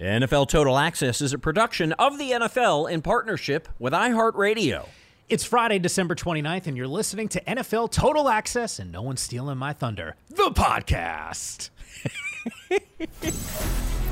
NFL Total Access is a production of the NFL in partnership with iHeartRadio. It's Friday, December 29th, and you're listening to NFL Total Access and No One's Stealing My Thunder, the podcast.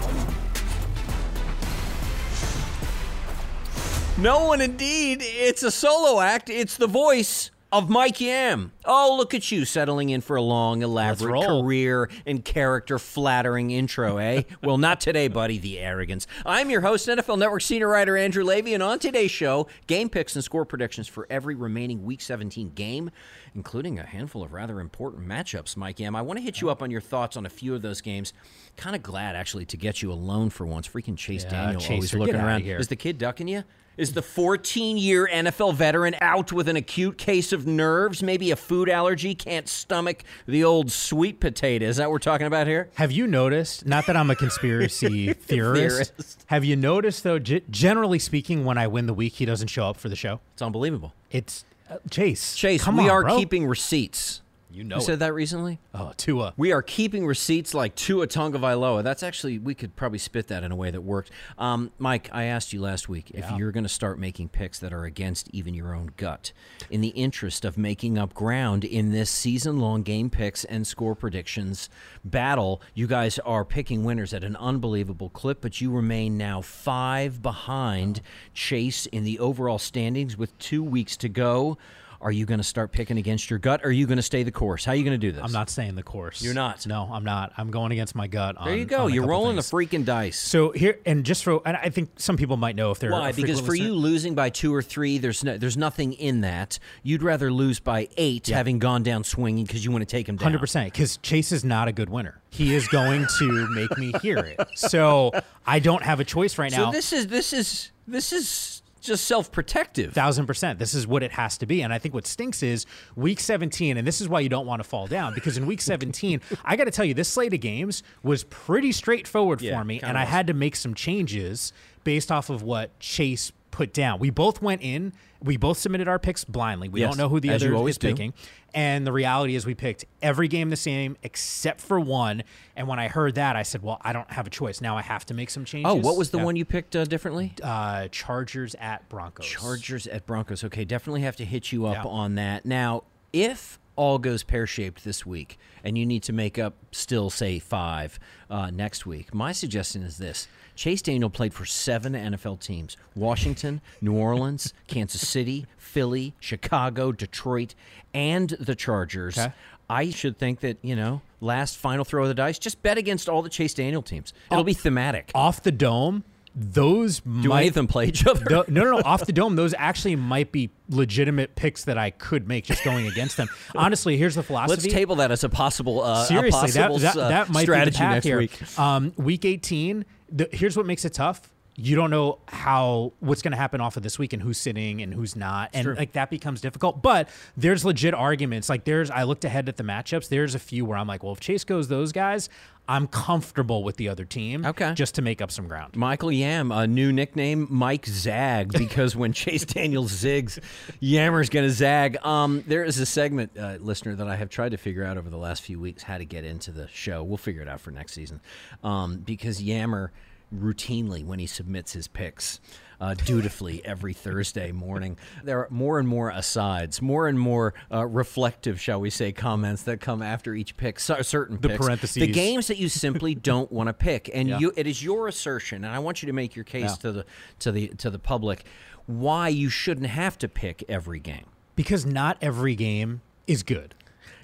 No one indeed. It's a solo act. It's the voice of Mike Yam. Oh, look at you settling in for a long, elaborate career and character flattering intro, eh? well, not today, buddy, the arrogance. I'm your host, NFL Network senior writer Andrew Lavey, and on today's show, game picks and score predictions for every remaining Week 17 game, including a handful of rather important matchups, Mike Yam. I want to hit you up on your thoughts on a few of those games. Kind of glad, actually, to get you alone for once. Freaking Chase Yeah, Daniel Chaser, always looking around. here. Is the kid ducking you? Is the 14 year NFL veteran out with an acute case of nerves, maybe a food allergy, can't stomach the old sweet potato? Is that what we're talking about here? Have you noticed, not that I'm a conspiracy theorist, Theorist. have you noticed, though, g- generally speaking, when I win the week, he doesn't show up for the show? It's unbelievable. It's uh, Chase. Chase, come we on, are bro. keeping receipts. You know You it. said that recently? Oh, Tua. We are keeping receipts like Tua Tonga That's actually, we could probably spit that in a way that worked. Um, Mike, I asked you last week if you're going to start making picks that are against even your own gut in the interest of making up ground in this season long game picks and score predictions battle. You guys are picking winners at an unbelievable clip, but you remain now five behind Chase in the overall standings with two weeks to go. Are you going to start picking against your gut? Or are you going to stay the course? How are you going to do this? I'm not staying the course. You're not? No, I'm not. I'm going against my gut. There you go. on You're rolling things. the freaking dice. So here, and just for, and I think some people might know if they're Why? Because for listener- you, losing by two or three, there's no, there's nothing in that. You'd rather lose by eight, having gone down swinging because you want to take him down. Hundred percent, because Chase is not a good winner. He is going to make me hear it. So I don't have a choice right So now. this is this is this is just self protective. Thousand percent. This is what it has to be. And I think what stinks is week 17, and this is why you don't want to fall down because in week 17, I got to tell you, this slate of games was pretty straightforward Yeah, for me. And I had to make some changes based off of what Chase put down. We both went in, we both submitted our picks blindly. We Yes, don't know who the other is do. picking. And the reality is, we picked every game the same except for one. And when I heard that, I said, well, I don't have a choice. Now I have to make some changes. oh, what was the Yeah. one you picked uh, differently? Uh, Chargers at Broncos. Chargers at Broncos. Okay, definitely have to hit you up Yeah. on that. Now, if all goes pear shaped this week and you need to make up still, say, five uh, next week, my suggestion is this Chase Daniel played for seven NFL teams Washington, New Orleans, Kansas City, Philly, Chicago, Detroit, and the Chargers. Okay. I should think that, you know, last final throw of the dice, just bet against all the Chase Daniel teams. It'll be thematic. Off the dome, those Do might any of them play each other? No, no, no. Off the dome, those actually might be legitimate picks that I could make just going against them. Honestly, here's the philosophy. Let's table that as a possible, uh, a Seriously, that, possible that, uh, that might strategy be the path next here. week. Um, week 18, the, here's what makes it tough. You don't know how what's going to happen off of this week and who's sitting and who's not and like that becomes difficult but there's legit arguments like there's i looked ahead at the matchups there's a few where i'm like well if chase goes those guys i'm comfortable with the other team Okay. just to make up some ground Michael Yam, a new nickname, Mike Zag, because when Chase Daniels zigs, Yammer's going to zag. Um, there is a segment, uh, listener, that I have tried to figure out over the last few weeks how to get into the show. We'll figure it out for next season. Um, because Yammer routinely, when he submits his picks, uh, dutifully every Thursday morning. There are more and more asides, more and more uh, reflective, shall we say, comments that come after each pick. So, certain The picks. parentheses. the games that you simply don't want to pick, and you it is your assertion, and I want you to make your case to the to the to the public why you shouldn't have to pick every game. because not every game is good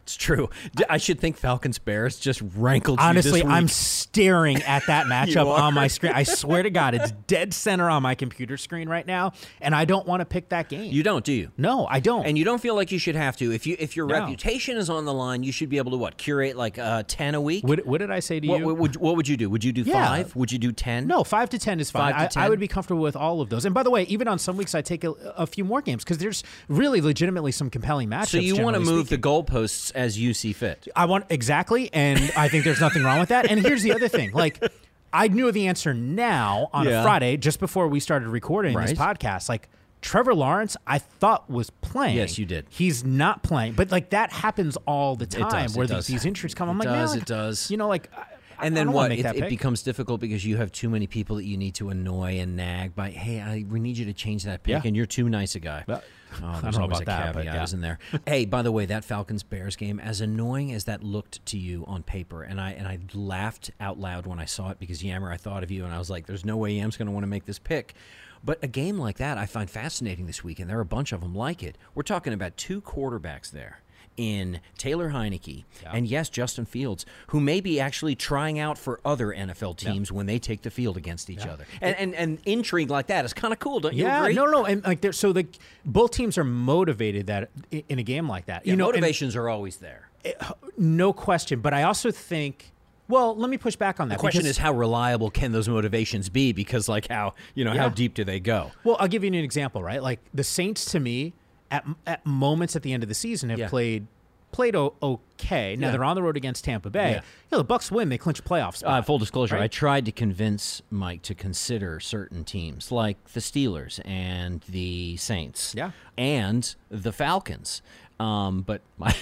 It's true. I should think Falcons Bears just rankled. you Honestly, this week. I'm staring at that matchup on my screen. I swear to God, it's dead center on my computer screen right now, and I don't want to pick that game. You don't, do you? no, I don't. And you don't feel like you should have to. If you if your No. reputation is on the line, you should be able to what curate like uh, ten a week. what, what did I say to what, you? what would what would you do? Would you do Yeah. five? Would you do ten? No, five to ten is fine. Five to I, I would be comfortable with all of those. And by the way, even on some weeks, I take a, a few more games because there's really legitimately some compelling matchups. So you want to move speaking. the goalposts as you see fit. I want exactly, and I think there's nothing wrong with that. And here's the other thing: like, I knew the answer now on Yeah. a Friday, just before we started recording this podcast. Like, Trevor Lawrence, I thought was playing. Yes, you did. He's not playing, but like that happens all the time does, where these, these injuries come. I'm It like, man, does, like, it does. You know, like, I- I And then what? It, it becomes difficult because you have too many people that you need to annoy and nag by, hey, I, we need you to change that pick, Yeah. and you're too nice a guy. Well, oh, I there's don't know always about a that, but caveat, yeah. isn't there? hey, by the way, that Falcons Bears game, as annoying as that looked to you on paper, and I and I laughed out loud when I saw it because Yammer, I thought of you, and I was like, there's no way Yam's going to want to make this pick. But a game like that, I find fascinating this week, and there are a bunch of them like it. We're talking about two quarterbacks there in Taylor Heinicke and yes, Justin Fields, who may be actually trying out for other NFL teams when they take the field against each other. And, and and intrigue like that is kind of cool, don't you Yeah, agree? no, no, and like, so the both teams are motivated that in a game like that. Yeah, you know, and- motivations are always there. Eh, no question. But I also think, well, let me push back on that. The question is how reliable can those motivations be? Because like how you know how deep do they go? Well, I'll give you an example, right? Like the Saints to me at at moments at the end of the season have Yeah. played played o- okay. Now Yeah. they're on the road against Tampa Bay. Yeah. You know, the Bucs win, they clinch a playoff Uh, full disclosure, right? I tried to convince Mike to consider certain teams like the Steelers and the Saints, Yeah. and the Falcons. Um, but my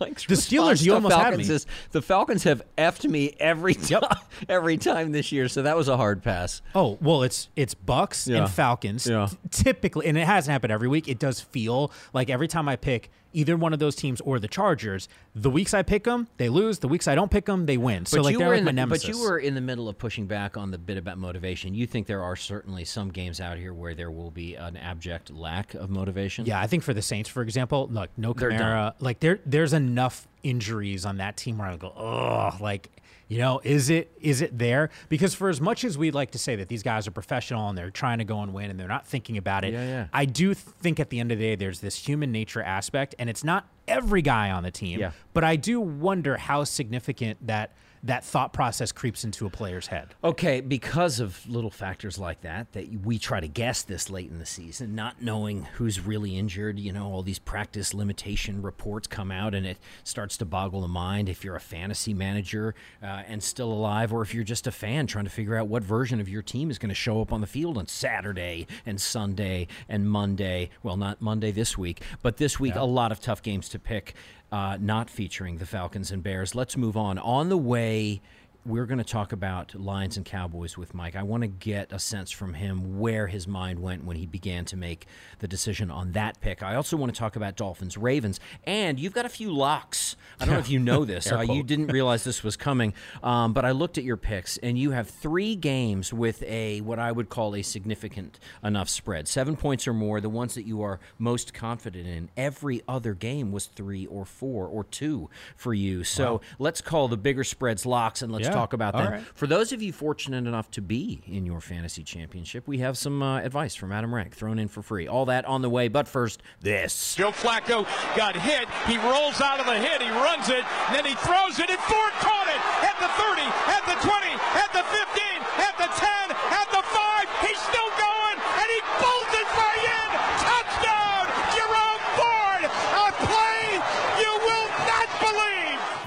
Mike's The Steelers, you almost had Falcons me. is the Falcons have effed me every time, every time this year, so that was a hard pass. Oh well, it's it's Bucs Yeah. and Falcons. Yeah. Typically, and it hasn't happened every week. It does feel like every time I pick either one of those teams or the Chargers, the weeks I pick them, they lose. The weeks I don't pick them, they win. So like you they're like my the, nemesis. But you were in the middle of pushing back on the bit about motivation. You think there are certainly some games out here where there will be an abject lack of motivation. Yeah, I think for the Saints, for example, look, no. Kamara. Like there, there's enough injuries on that team where I go, oh, like you know, is it is it there? Because for as much as we'd like to say that these guys are professional and they're trying to go and win and they're not thinking about it, Yeah, yeah. I do think at the end of the day there's this human nature aspect, and it's not every guy on the team. Yeah. But I do wonder how significant that that thought process creeps into a player's head. Okay, because of little factors like that, that we try to guess this late in the season, not knowing who's really injured. You know, all these practice limitation reports come out, and it starts to boggle the mind if you're a fantasy manager uh, and still alive, or if you're just a fan trying to figure out what version of your team is going to show up on the field on Saturday and Sunday and Monday. Well, not Monday this week, but this week, a lot of tough games to pick, uh, not featuring the Falcons and Bears. Let's move on. On the way, we're going to talk about Lions and Cowboys with Mike. I want to get a sense from him where his mind went when he began to make the decision on that pick. I also want to talk about Dolphins, Ravens, and you've got a few locks. I don't know if you know this. Uh, you didn't realize this was coming, um, but I looked at your picks, and you have three games with a what I would call a significant enough spread, seven points or more. The ones that you are most confident in. Every other game was three or four or two for you. So let's call the bigger spreads locks, and let's Yeah, talk about that. right. For those of you fortunate enough to be in your fantasy championship, we have some uh, advice from Adam Rank thrown in for free. All that on the way, but first, this. Joe Flacco got hit. He rolls out of the hit. He runs it. Then he throws it. And Ford caught it at the 30, at the 20, at the 15, at the 10, at the 5. He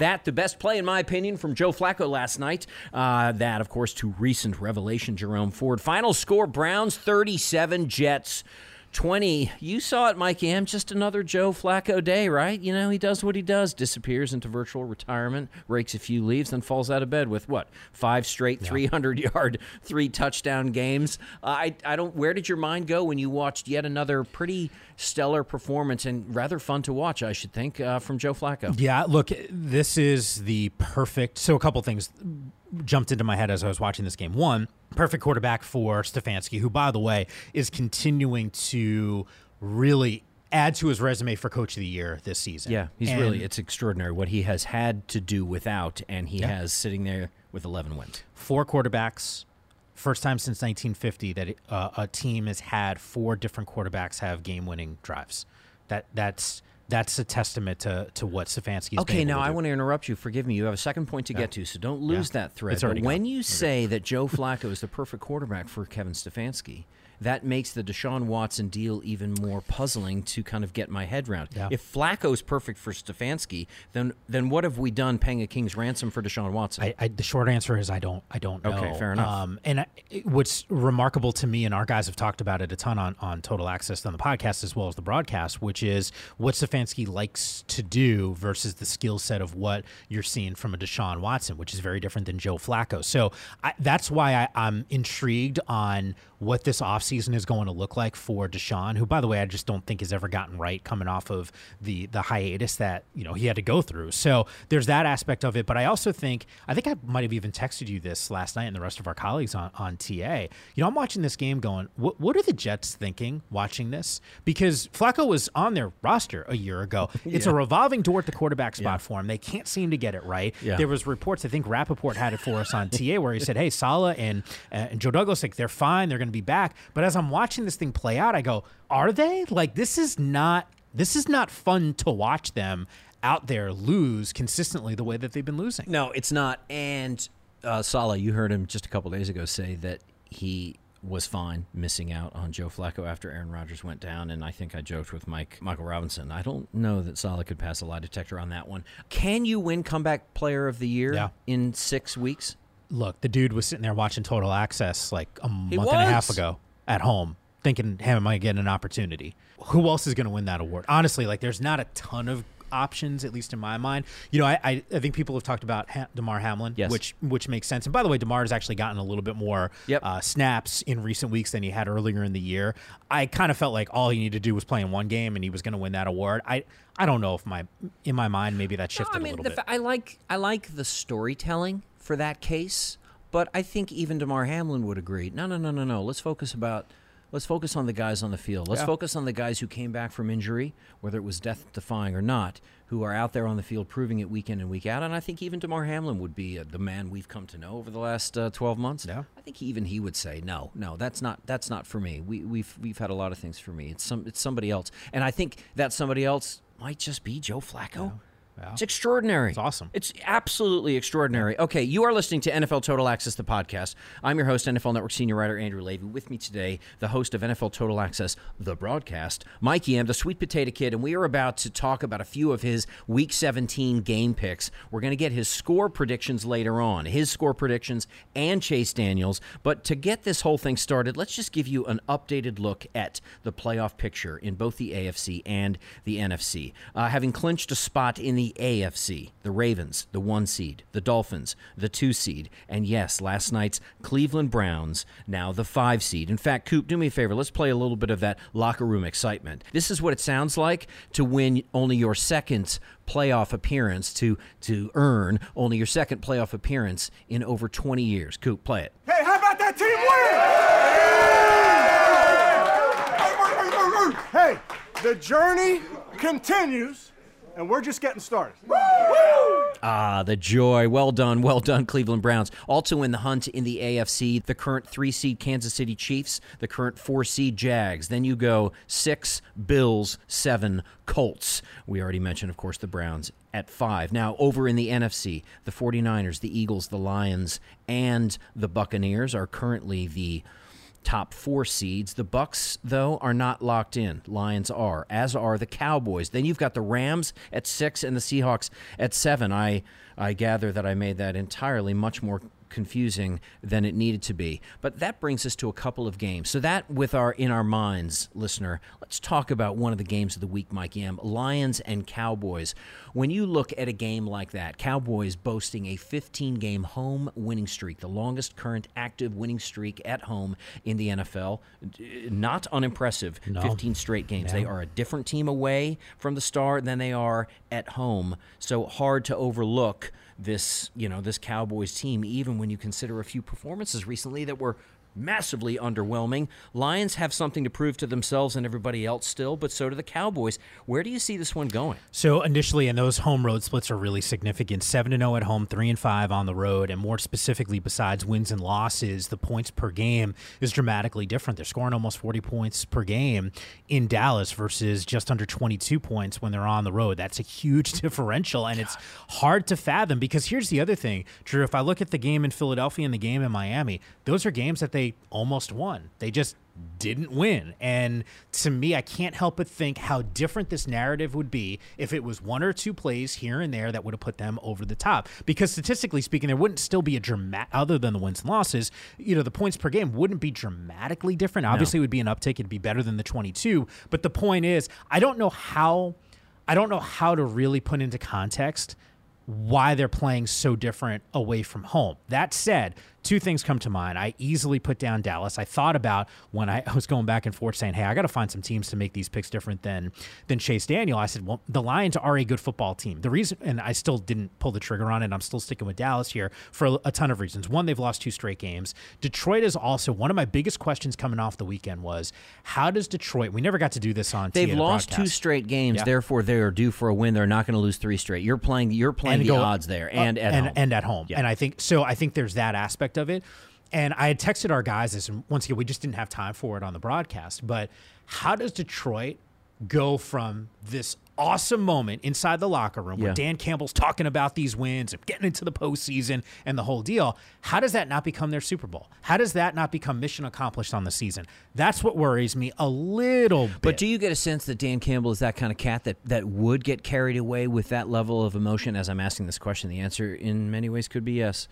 That, the best play, in my opinion, from Joe Flacco last night. Uh, that, of course, to recent revelation Jerome Ford. Final score Browns 37, Jets 20. You saw it, Mike Yam. Just another Joe Flacco day, right? You know, he does what he does, disappears into virtual retirement, rakes a few leaves, then falls out of bed with what? Five straight 300 yard, three touchdown games. Uh, I, I don't, where did your mind go when you watched yet another pretty stellar performance and rather fun to watch, I should think, uh, from Joe Flacco? Yeah, look, this is the perfect. So, a couple things jumped into my head as I was watching this game. One, perfect quarterback for Stefanski, who, by the way, is continuing to really add to his resume for coach of the year this season. Yeah, he's And really, it's extraordinary what he has had to do without, and he Yeah. has sitting there with 11 wins. four quarterbacks. First time since 1950 that uh, a team has had four different quarterbacks have game-winning drives. That that's that's a testament to to what Stefanski's Okay, now I do. want to interrupt you. Forgive me. You have a second point to get to, so don't lose that thread. But when gone. you say that Joe Flacco is the perfect quarterback for Kevin Stefanski, that makes the Deshaun Watson deal even more puzzling to kind of get my head around. Yeah. If Flacco's perfect for Stefanski, then then what have we done paying a king's ransom for Deshaun Watson? I, I, the short answer is I don't. I don't know. Okay, fair enough. Um, and I, what's remarkable to me, and our guys have talked about it a ton on, on Total Access on the podcast as well as the broadcast, which is what Stefanski likes to do versus the skill set of what you're seeing from a Deshaun Watson, which is very different than Joe Flacco. So I, that's why I, I'm intrigued on what this offseason is going to look like for Deshaun, who, by the way, I just don't think has ever gotten right coming off of the the hiatus that you know he had to go through. So there's that aspect of it. But I also think I think I might have even texted you this last night and the rest of our colleagues on on TA. You know, I'm watching this game going, what what are the Jets thinking watching this? Because Flacco was on their roster a year ago. It's a revolving door at the quarterback spot for him. They can't seem to get it right. Yeah. There was reports. I think Rappaport had it for us on TA where he said, "Hey, Saleh and uh, and Joe Douglas, like they're fine. They're going to be back." But as I'm watching this thing play out, I go, "Are they? Like this is not this is not fun to watch them out there lose consistently the way that they've been losing." No, it's not. And uh, Saleh, you heard him just a couple days ago say that he was fine missing out on Joe Flacco after Aaron Rodgers went down, and I think I joked with Mike Michael Robinson. I don't know that Saleh could pass a lie detector on that one. Can you win comeback player of the year Yeah. in six weeks? Look, the dude was sitting there watching Total Access like a He month and a half ago at home, thinking, "Hey, am I getting an opportunity?" Who else is going to win that award? Honestly, like there's not a ton of options, at least in my mind. You know, I I, I think people have talked about ha- Damar Hamlin, Yes. which which makes sense. And by the way, Damar has actually gotten a little bit more Yep. uh, snaps in recent weeks than he had earlier in the year. I kind of felt like all he needed to do was play in one game, and he was going to win that award. I I don't know if my in my mind maybe that shifted No, I mean, a little the bit. fa- I like I like the storytelling for that case, but I think even Damar Hamlin would agree. No, no, no, no, no. Let's focus about. Let's focus on the guys on the field. Let's Yeah. focus on the guys who came back from injury, whether it was death defying or not, who are out there on the field proving it week in and week out. And I think even Damar Hamlin would be uh, the man we've come to know over the last uh, twelve months. Yeah. I think even he would say, no, no, that's not that's not for me. We, we've we've had a lot of things for me. It's some it's somebody else, and I think that somebody else might just be Joe Flacco. It's extraordinary. It's awesome. It's absolutely extraordinary. Okay, you are listening to NFL Total Access, the podcast. I'm your host, NFL Network senior writer Andrew Lavey. With me today, the host of NFL Total Access, the broadcast, Mike Yam, the sweet potato kid, and we are about to talk about a few of his Week 17 game picks. We're going to get his score predictions later on, his score predictions and Chase Daniels. But to get this whole thing started, let's just give you an updated look at the playoff picture in both the AFC and the NFC. Uh, having clinched a spot in the AFC, the Ravens, the one seed, the Dolphins, the two seed, and yes, last night's Cleveland Browns, now the five seed. In fact, Coop, do me a favor. Let's play a little bit of that locker room excitement. This is what it sounds like to win only your second playoff appearance, to to earn only your second playoff appearance in over 20 years. Coop, play it. Hey, how about that team win? Hey, the journey continues, and we're just getting started. Ah, the joy. Well done. Well done, Cleveland Browns. Also in the hunt in the AFC, the current three seed Kansas City Chiefs, the current four seed Jags. Then you go six, Bills, seven, Colts. We already mentioned, of course, the Browns at five. Now, over in the NFC, the 49ers, the Eagles, the Lions, and the Buccaneers are currently the top four seeds. The Bucs, though, are not locked in. Lions are, as are the Cowboys. Then you've got the Rams at six and the Seahawks at seven. I I gather that I made that entirely much more confusing than it needed to be. But that brings us to a couple of games. So that with our in our minds, listener, let's talk about one of the games of the week, Mike Yam. Lions and Cowboys. When you look at a game like that, Cowboys boasting a 15 game home winning streak, the longest current active winning streak at home in the NFL. Not unimpressive. No. 15 straight games. Yeah. They are a different team away from the start than they are at home. So hard to overlook this, you know, this Cowboys team, even when you consider a few performances recently that were massively underwhelming. Lions have something to prove to themselves and everybody else still, but so do the Cowboys. Where do you see this one going? So initially, and those home road splits are really significant. Seven to oh zero at home, three and five on the road, and more specifically, besides wins and losses, the points per game is dramatically different. They're scoring almost forty points per game in Dallas versus just under twenty two points when they're on the road. That's a huge differential, and it's hard to fathom because here's the other thing, Drew. If I look at the game in Philadelphia and the game in Miami, those are games that they they almost won. They just didn't win. And to me, I can't help but think how different this narrative would be if it was one or two plays here and there that would have put them over the top. Because statistically speaking, there wouldn't still be a dramatic, other than the wins and losses, you know, the points per game wouldn't be dramatically different. Obviously, no. it would be an uptick. It'd be better than the 22. But the point is, I don't know how. I don't know how to really put into context why they're playing so different away from home. That said, two things come to mind. I easily put down Dallas. I thought about when I was going back and forth saying, "Hey, I got to find some teams to make these picks different than than Chase Daniel." I said, "Well, the Lions are a good football team." The reason, and I still didn't pull the trigger on it. I'm still sticking with Dallas here for a ton of reasons. One, they've lost two straight games. Detroit is also one of my biggest questions coming off the weekend was how does Detroit? We never got to do this on. They've lost broadcast. two straight games, yeah. therefore they are due for a win. They're not going to lose three straight. You're playing. You're playing and the go, odds there, and at and, home. and at home. Yeah. And I think so. I think there's that aspect of it. And I had texted our guys this, and once again, we just didn't have time for it on the broadcast. But how does Detroit go from this awesome moment inside the locker room yeah. where Dan Campbell's talking about these wins and getting into the postseason and the whole deal? How does that not become their Super Bowl? How does that not become mission accomplished on the season? That's what worries me a little bit. But do you get a sense that Dan Campbell is that kind of cat that, that would get carried away with that level of emotion? As I'm asking this question, the answer in many ways could be yes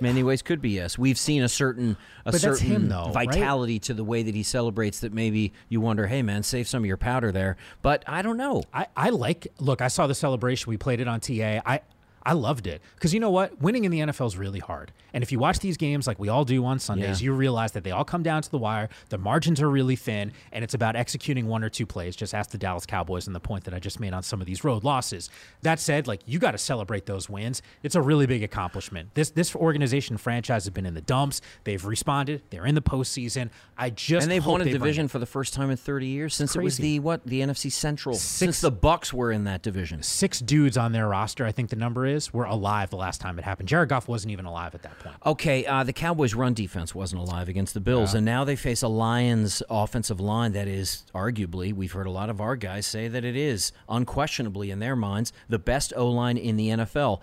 many ways could be yes. We've seen a certain a but certain him, though, vitality right? to the way that he celebrates that maybe you wonder, hey man, save some of your powder there. But I don't know. I, I like look, I saw the celebration. We played it on TA. I I loved it because you know what? Winning in the NFL is really hard. And if you watch these games like we all do on Sundays, yeah. you realize that they all come down to the wire. The margins are really thin, and it's about executing one or two plays. Just ask the Dallas Cowboys and the point that I just made on some of these road losses. That said, like you got to celebrate those wins. It's a really big accomplishment. This this organization franchise has been in the dumps. They've responded. They're in the postseason. I just and they've won a they division for the first time in 30 years since it was the what the NFC Central. Six, since the Bucs were in that division. Six dudes on their roster, I think the number is, were alive the last time it happened. Jared Goff wasn't even alive at that point. Okay, uh, the Cowboys' run defense wasn't alive against the Bills, yeah. and now they face a Lions offensive line that is arguably, we've heard a lot of our guys say that it is unquestionably in their minds the best O line in the NFL.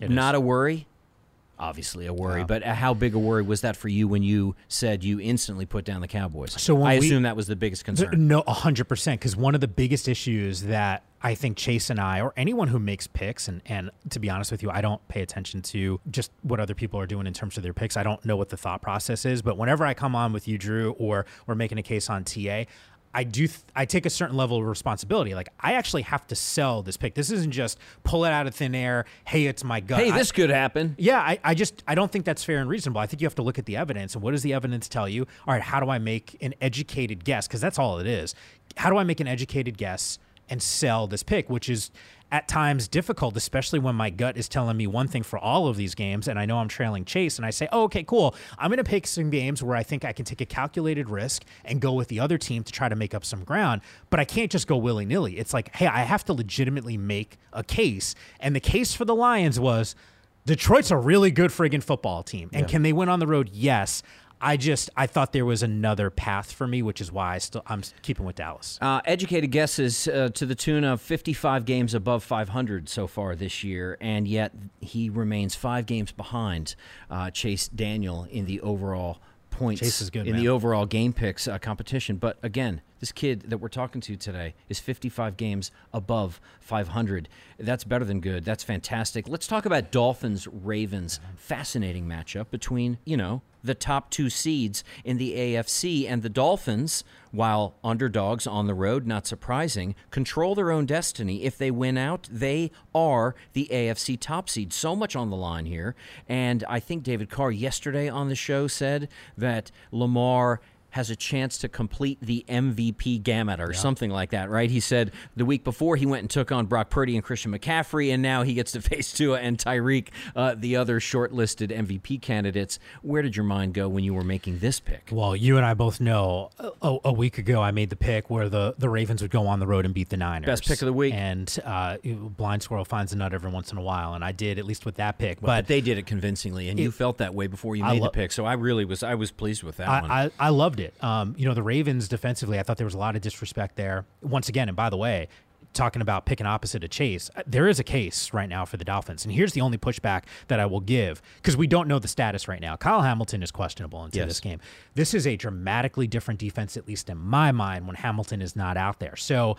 It Not is. a worry obviously a worry. Yeah. But how big a worry was that for you when you said you instantly put down the Cowboys? So I we, assume that was the biggest concern. No, hundred percent. Because one of the biggest issues that I think Chase and I, or anyone who makes picks, and and to be honest with you, I don't pay attention to just what other people are doing in terms of their picks. I don't know what the thought process is. But whenever I come on with you, Drew, or we're making a case on TA, I do th- I take a certain level of responsibility. Like I actually have to sell this pick. This isn't just pull it out of thin air. Hey, it's my gut. Hey, this I, could happen. Yeah, I, I just I don't think that's fair and reasonable. I think you have to look at the evidence and what does the evidence tell you? All right, how do I make an educated guess? Because that's all it is. How do I make an educated guess and sell this pick? Which is at times difficult, especially when my gut is telling me one thing for all of these games, and I know I'm trailing Chase, and I say, oh, okay, cool. I'm going to pick some games where I think I can take a calculated risk and go with the other team to try to make up some ground, but I can't just go willy nilly. It's like, hey, I have to legitimately make a case. And the case for the Lions was Detroit's a really good friggin' football team. And yeah. can they win on the road? Yes. I just I thought there was another path for me, which is why I still I'm keeping with Dallas. Uh, educated guesses uh, to the tune of 55 games above 500 so far this year, and yet he remains five games behind uh, Chase Daniel in the overall points Chase is good, in man. the overall game picks uh, competition. But again, this kid that we're talking to today is 55 games above 500. That's better than good. That's fantastic. Let's talk about Dolphins Ravens. Fascinating matchup between, you know, the top two seeds in the AFC and the Dolphins, while underdogs on the road, not surprising, control their own destiny. If they win out, they are the AFC top seed. So much on the line here. And I think David Carr yesterday on the show said that Lamar has a chance to complete the MVP gamut or something like that, right? He said the week before he went and took on Brock Purdy and Christian McCaffrey, and now he gets to face Tua and Tyreek, uh, the other shortlisted MVP candidates. Where did your mind go when you were making this pick? Well, you and I both know a, a week ago I made the pick where the, the Ravens would go on the road and beat the Niners. Best pick of the week. And uh, blind squirrel finds a nut every once in a while, and I did at least with that pick. But, but they did it convincingly, and you felt that way before you made lo- the pick. So I really was I was pleased with that one. I, I, I loved it. Um, you know, the Ravens defensively, I thought there was a lot of disrespect there. Once again, and by the way, talking about picking opposite of Chase, uh, there is a case right now for the Dolphins. And here's the only pushback that I will give because we don't know the status right now. Kyle Hamilton is questionable into Yes. this game. This is a dramatically different defense, at least in my mind, when Hamilton is not out there. So,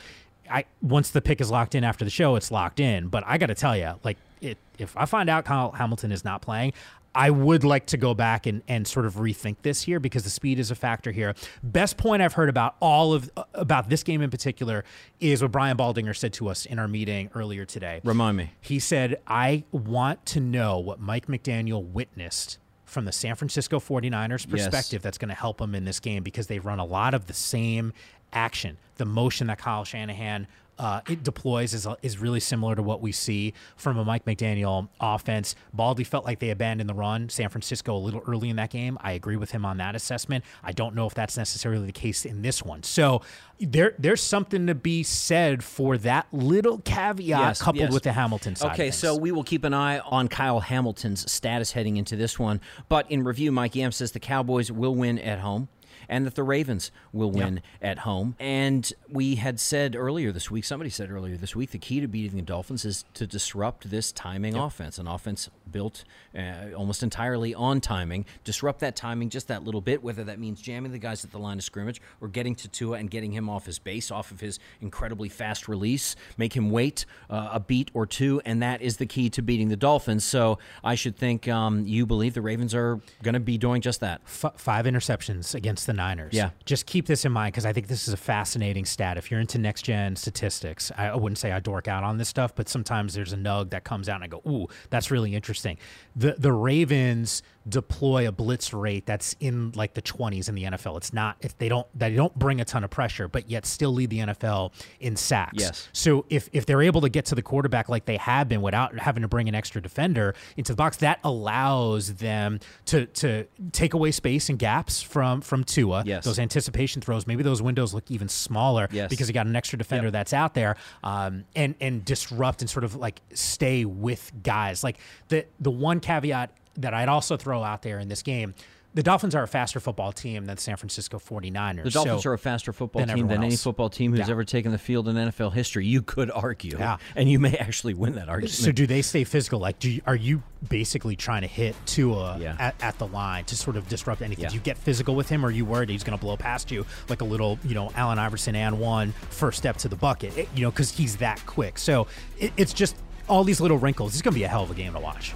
I once the pick is locked in after the show, it's locked in. But I got to tell you, like, it, if I find out Kyle Hamilton is not playing, I would like to go back and, and sort of rethink this here because the speed is a factor here. Best point I've heard about all of uh, about this game in particular is what Brian Baldinger said to us in our meeting earlier today. Remind me. He said, I want to know what Mike McDaniel witnessed from the San Francisco 49ers perspective that's going to help him in this game because they run a lot of the same action. The motion that Kyle Shanahan uh, it deploys is, is really similar to what we see from a Mike McDaniel offense. Baldy felt like they abandoned the run. San Francisco a little early in that game. I agree with him on that assessment. I don't know if that's necessarily the case in this one. So there there's something to be said for that little caveat Yes, coupled yes. with the Hamilton side. Okay, so we will keep an eye on Kyle Hamilton's status heading into this one. But in review, Mike Yam says the Cowboys will win at home. And that the Ravens will win at home. And we had said earlier this week, somebody said earlier this week, the key to beating the Dolphins is to disrupt this timing offense, an offense built uh, almost entirely on timing. Disrupt that timing just that little bit, whether that means jamming the guys at the line of scrimmage or getting to Tua and getting him off his base, off of his incredibly fast release, make him wait uh, a beat or two, and that is the key to beating the Dolphins. So I should think um, you believe the Ravens are going to be doing just that. F- five interceptions against the Niners. Yeah. Just keep this in mind because I think this is a fascinating stat. If you're into next gen statistics, I, I wouldn't say I dork out on this stuff, but sometimes there's a nug that comes out and I go, ooh, that's really interesting. The the Ravens deploy a blitz rate that's in like the 20s in the NFL. It's not if they don't they don't bring a ton of pressure, but yet still lead the NFL in sacks. Yes. So if if they're able to get to the quarterback like they have been without having to bring an extra defender into the box, that allows them to to take away space and gaps from from Tua. Yes. Those anticipation throws, maybe those windows look even smaller Yes. because you got an extra defender that's out there, um, and and disrupt and sort of like stay with guys. Like the the one caveat that I'd also throw out there in this game. The Dolphins are a faster football team than the San Francisco 49ers. The Dolphins so- are a faster football than team than everyone any football team who's Yeah. ever taken the field in NFL history. You could argue, Yeah. and you may actually win that argument. So do they stay physical? Like, do you, are you basically trying to hit Tua Yeah. at, at the line to sort of disrupt anything? Yeah. Do you get physical with him, or are you worried he's going to blow past you like a little, you know, Allen Iverson and one first step to the bucket? It- you know, because he's that quick. So it, it's just all these little wrinkles. It's going to be a hell of a game to watch.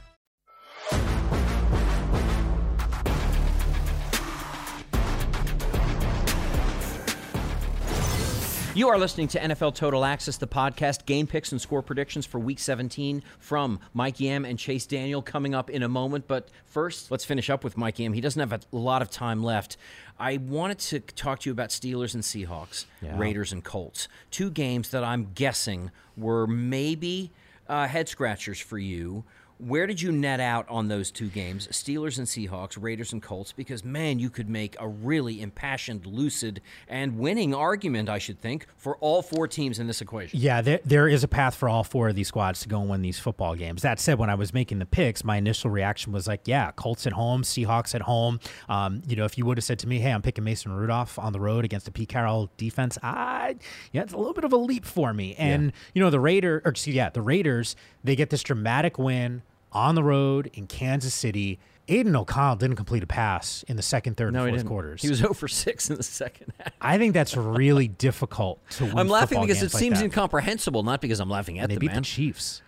You are listening to NFL Total Access, the podcast, game picks and score predictions for Week 17 from Mike Yam and Chase Daniel coming up in a moment. But first, let's finish up with Mike Yam. He doesn't have a lot of time left. I wanted to talk to you about Steelers and Seahawks, Raiders and Colts. Two games that I'm guessing were maybe uh, head scratchers for you. Where did you net out on those two games, Steelers and Seahawks, Raiders and Colts? Because, man, you could make a really impassioned, lucid, and winning argument, I should think, for all four teams in this equation. Yeah, there, there is a path for all four of these squads to go and win these football games. That said, when I was making the picks, my initial reaction was like, yeah, Colts at home, Seahawks at home. Um, you know, if you would have said to me, hey, I'm picking Mason Rudolph on the road against the Pete Carroll defense, I, yeah, it's a little bit of a leap for me. And, you know, the Raider, or excuse, yeah, the Raiders, they get this dramatic win on the road in Kansas City. Aidan O'Connell didn't complete a pass in the second, third, No, and fourth didn't. quarters. He was 0 for 6 in the second half. I think that's really difficult to win. I'm laughing because it like seems that. incomprehensible, not because I'm laughing at and they the beat man. the Chiefs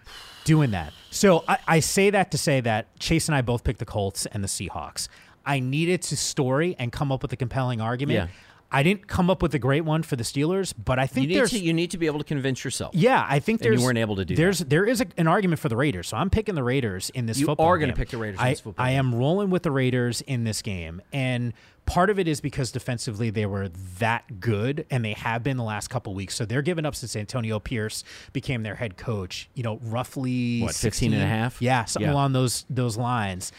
doing that. So I, I say that to say that Chase and I both picked the Colts and the Seahawks. I needed to story and come up with a compelling argument. Yeah. I didn't come up with a great one for the Steelers, but I think You need, there's to, you need to be able to convince yourself. yeah, I think And you weren't able to do there's there is a, an argument for the Raiders, so I'm picking the Raiders in this football. You football. are gonna game. pick the Raiders in I, this football I am rolling with the Raiders in this game, and part of it is because defensively they were that good, and they have been the last couple weeks. So they're giving up since Antonio Pierce became their head coach. You know, roughly What, 15 and a half? Yeah, something Yeah. along those those lines.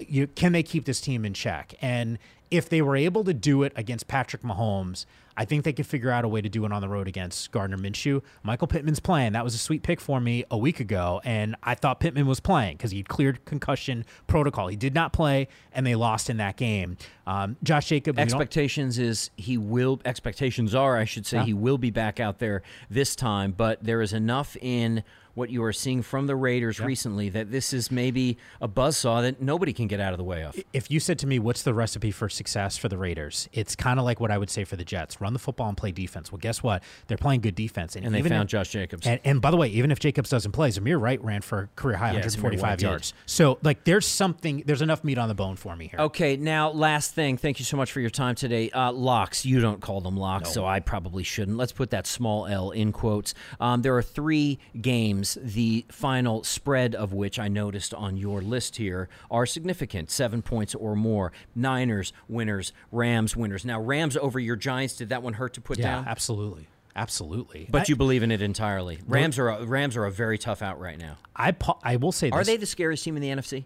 You, can they keep this team in check? And if they were able to do it against Patrick Mahomes, I think they could figure out a way to do it on the road against Gardner Minshew. Michael Pittman's playing. That was a sweet pick for me a week ago, and I thought Pittman was playing because he'd cleared concussion protocol. He did not play, and they lost in that game. Um, Josh Jacobs. Expectations is he will. Expectations are, I should say, Yeah. he will be back out there this time. But there is enough in what you are seeing from the Raiders recently that this is maybe a buzzsaw that nobody can get out of the way of. if you said to me, "What's the recipe for success for the Raiders?" It's kind of like what I would say for the Jets: run the football and play defense. Well, guess what? They're playing good defense, And they even found if- Josh Jacobs. And, and by the way, even if Jacobs doesn't play, Zamir White ran for a career high Yeah, 145 White did. yards. So, like, there's something, there's enough meat on the bone for me here. Okay, now last thing. Thank you so much for your time today. Uh, locks. You don't call them locks, so I probably shouldn't. Let's put that small L in quotes. Um, there are three games. The final spread of which I noticed on your list here are significant, seven points or more. Niners winners, Rams winners. Now Rams over your Giants. Did that one hurt to put yeah, down? absolutely, absolutely. But I, you believe in it entirely. Rams are a, Rams are a very tough out right now. I, pa- I will say, this. Are they the scariest team in the NFC?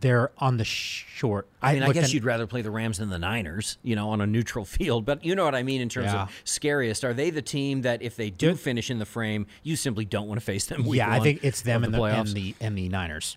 They're on the short. I mean, I guess you'd rather play the Rams than the Niners, you know, on a neutral field. But you know what I mean in terms Yeah. of scariest. Are they the team that if they do finish in the frame, you simply don't want to face them? Yeah, I think it's them and the, playoffs? and the and the Niners,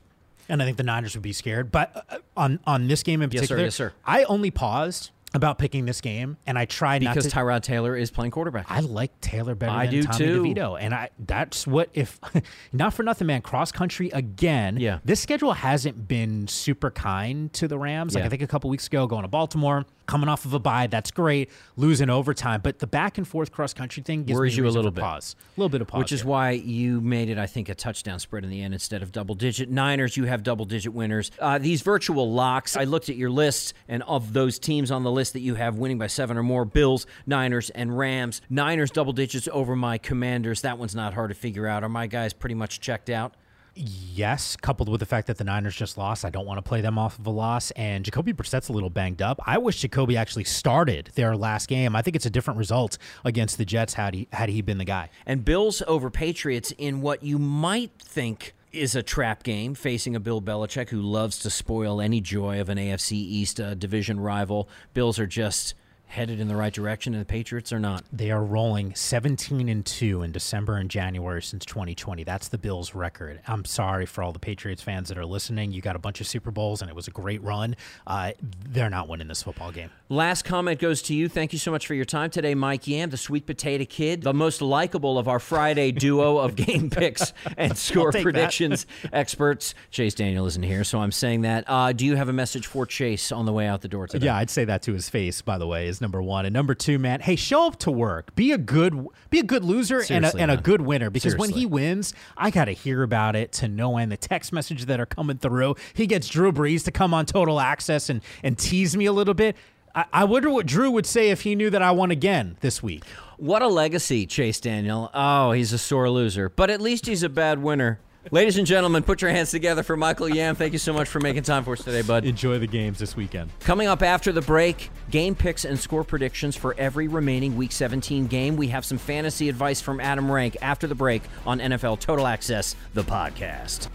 and I think the Niners would be scared. But uh, on on this game in particular, Yes, sir, yes, sir. I only paused about picking this game, and I tried because not to, Tyrod Taylor is playing quarterback. I like Taylor better I than do Tommy too. DeVito, and I that's what if not for nothing, man. Cross country again. Yeah. this schedule hasn't been super kind to the Rams. Like Yeah. I think a couple weeks ago, going to Baltimore, coming off of a bye, that's great. Losing overtime, but the back and forth cross country thing gives Worries you a little bit. Pause, a little bit of pause, Which is here. why you made it, I think, a touchdown spread in the end instead of double digit. Niners, you have double digit winners. Uh, these virtual locks, I looked at your list, and of those teams on the list that you have winning by seven or more Bills, Niners, and Rams. Niners double digits over my Commanders. That one's not hard to figure out. Are my guys pretty much checked out? Yes, coupled with the fact that the Niners just lost, I don't want to play them off of a loss. And Jacoby Brissett's a little banged up. I wish Jacoby actually started their last game. I think it's a different result against the Jets had he had he been the guy. And Bills over Patriots in what you might think is a trap game, facing a Bill Belichick who loves to spoil any joy of an AFC East uh, division rival. Bills are just headed in the right direction, and the Patriots are not. They are rolling 17 and 2 in December and January since 2020. That's the Bills' record. I'm sorry for all the Patriots fans that are listening. You got a bunch of Super Bowls and it was a great run. Uh, they're not winning this football game. Last comment goes to you. Thank you so much for your time today, Mike Yam, the sweet potato kid, the most likable of our Friday duo of game picks and score predictions experts. Chase Daniel isn't here, so I'm saying that. Uh, do you have a message for Chase on the way out the door today? Yeah, I'd say that to his face. By the way, is number one and number two, man. Hey, show up to work. Be a good, be a good loser and a, and a good winner. Because when he wins, I got to hear about it to no end. The text messages that are coming through. He gets Drew Brees to come on Total Access and and tease me a little bit. I, I wonder what Drew would say if he knew that I won again this week. What a legacy, Chase Daniel. Oh, he's a sore loser, but at least he's a bad winner. Ladies and gentlemen, put your hands together for Michael Yam. Thank you so much for making time for us today, bud. Enjoy the games this weekend. Coming up after the break, game picks and score predictions for every remaining Week 17 game. We have some fantasy advice from Adam Rank after the break on NFL Total Access, the podcast.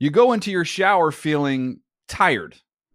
You go into your shower feeling tired,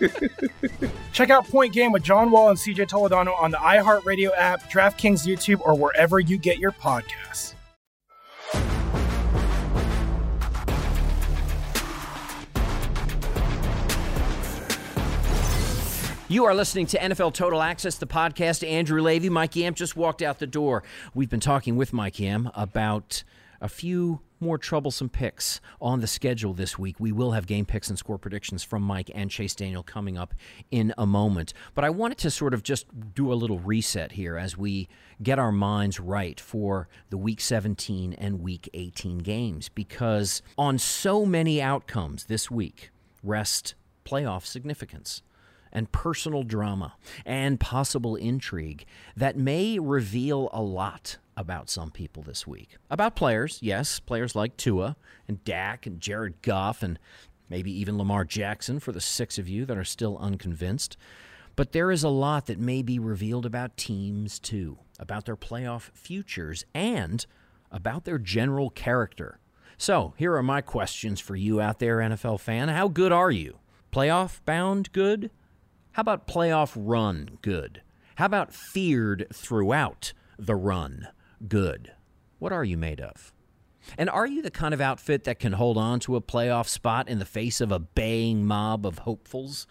Check out Point Game with John Wall and CJ Toledano on the iHeartRadio app, DraftKings YouTube, or wherever you get your podcasts. You are listening to NFL Total Access, the podcast. Andrew Lavey, Mike Yam just walked out the door. We've been talking with Mike Yam about a few more troublesome picks on the schedule this week. We will have game picks and score predictions from Mike and Chase Daniel coming up in a moment. But I wanted to sort of just do a little reset here as we get our minds right for the Week 17 and Week 18 games because on so many outcomes this week rest playoff significance. And personal drama and possible intrigue that may reveal a lot about some people this week. About players, yes, players like Tua and Dak and Jared Goff and maybe even Lamar Jackson for the six of you that are still unconvinced. But there is a lot that may be revealed about teams too, about their playoff futures and about their general character. So, here are my questions for you out there, NFL fan. How good are you? Playoff bound good? How about playoff run good? How about feared throughout the run good? What are you made of? And are you the kind of outfit that can hold on to a playoff spot in the face of a baying mob of hopefuls?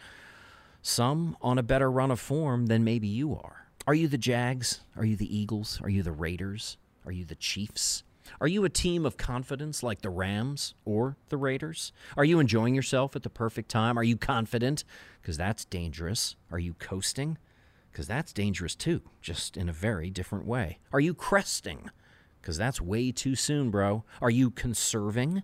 Some on a better run of form than maybe you are. Are you the Jags? Are you the Eagles? Are you the Raiders? Are you the Chiefs? Are you a team of confidence like the Rams or the Raiders? Are you enjoying yourself at the perfect time? Are you confident? Because that's dangerous. Are you coasting? Because that's dangerous too, just in a very different way. Are you cresting? Because that's way too soon, bro. Are you conserving?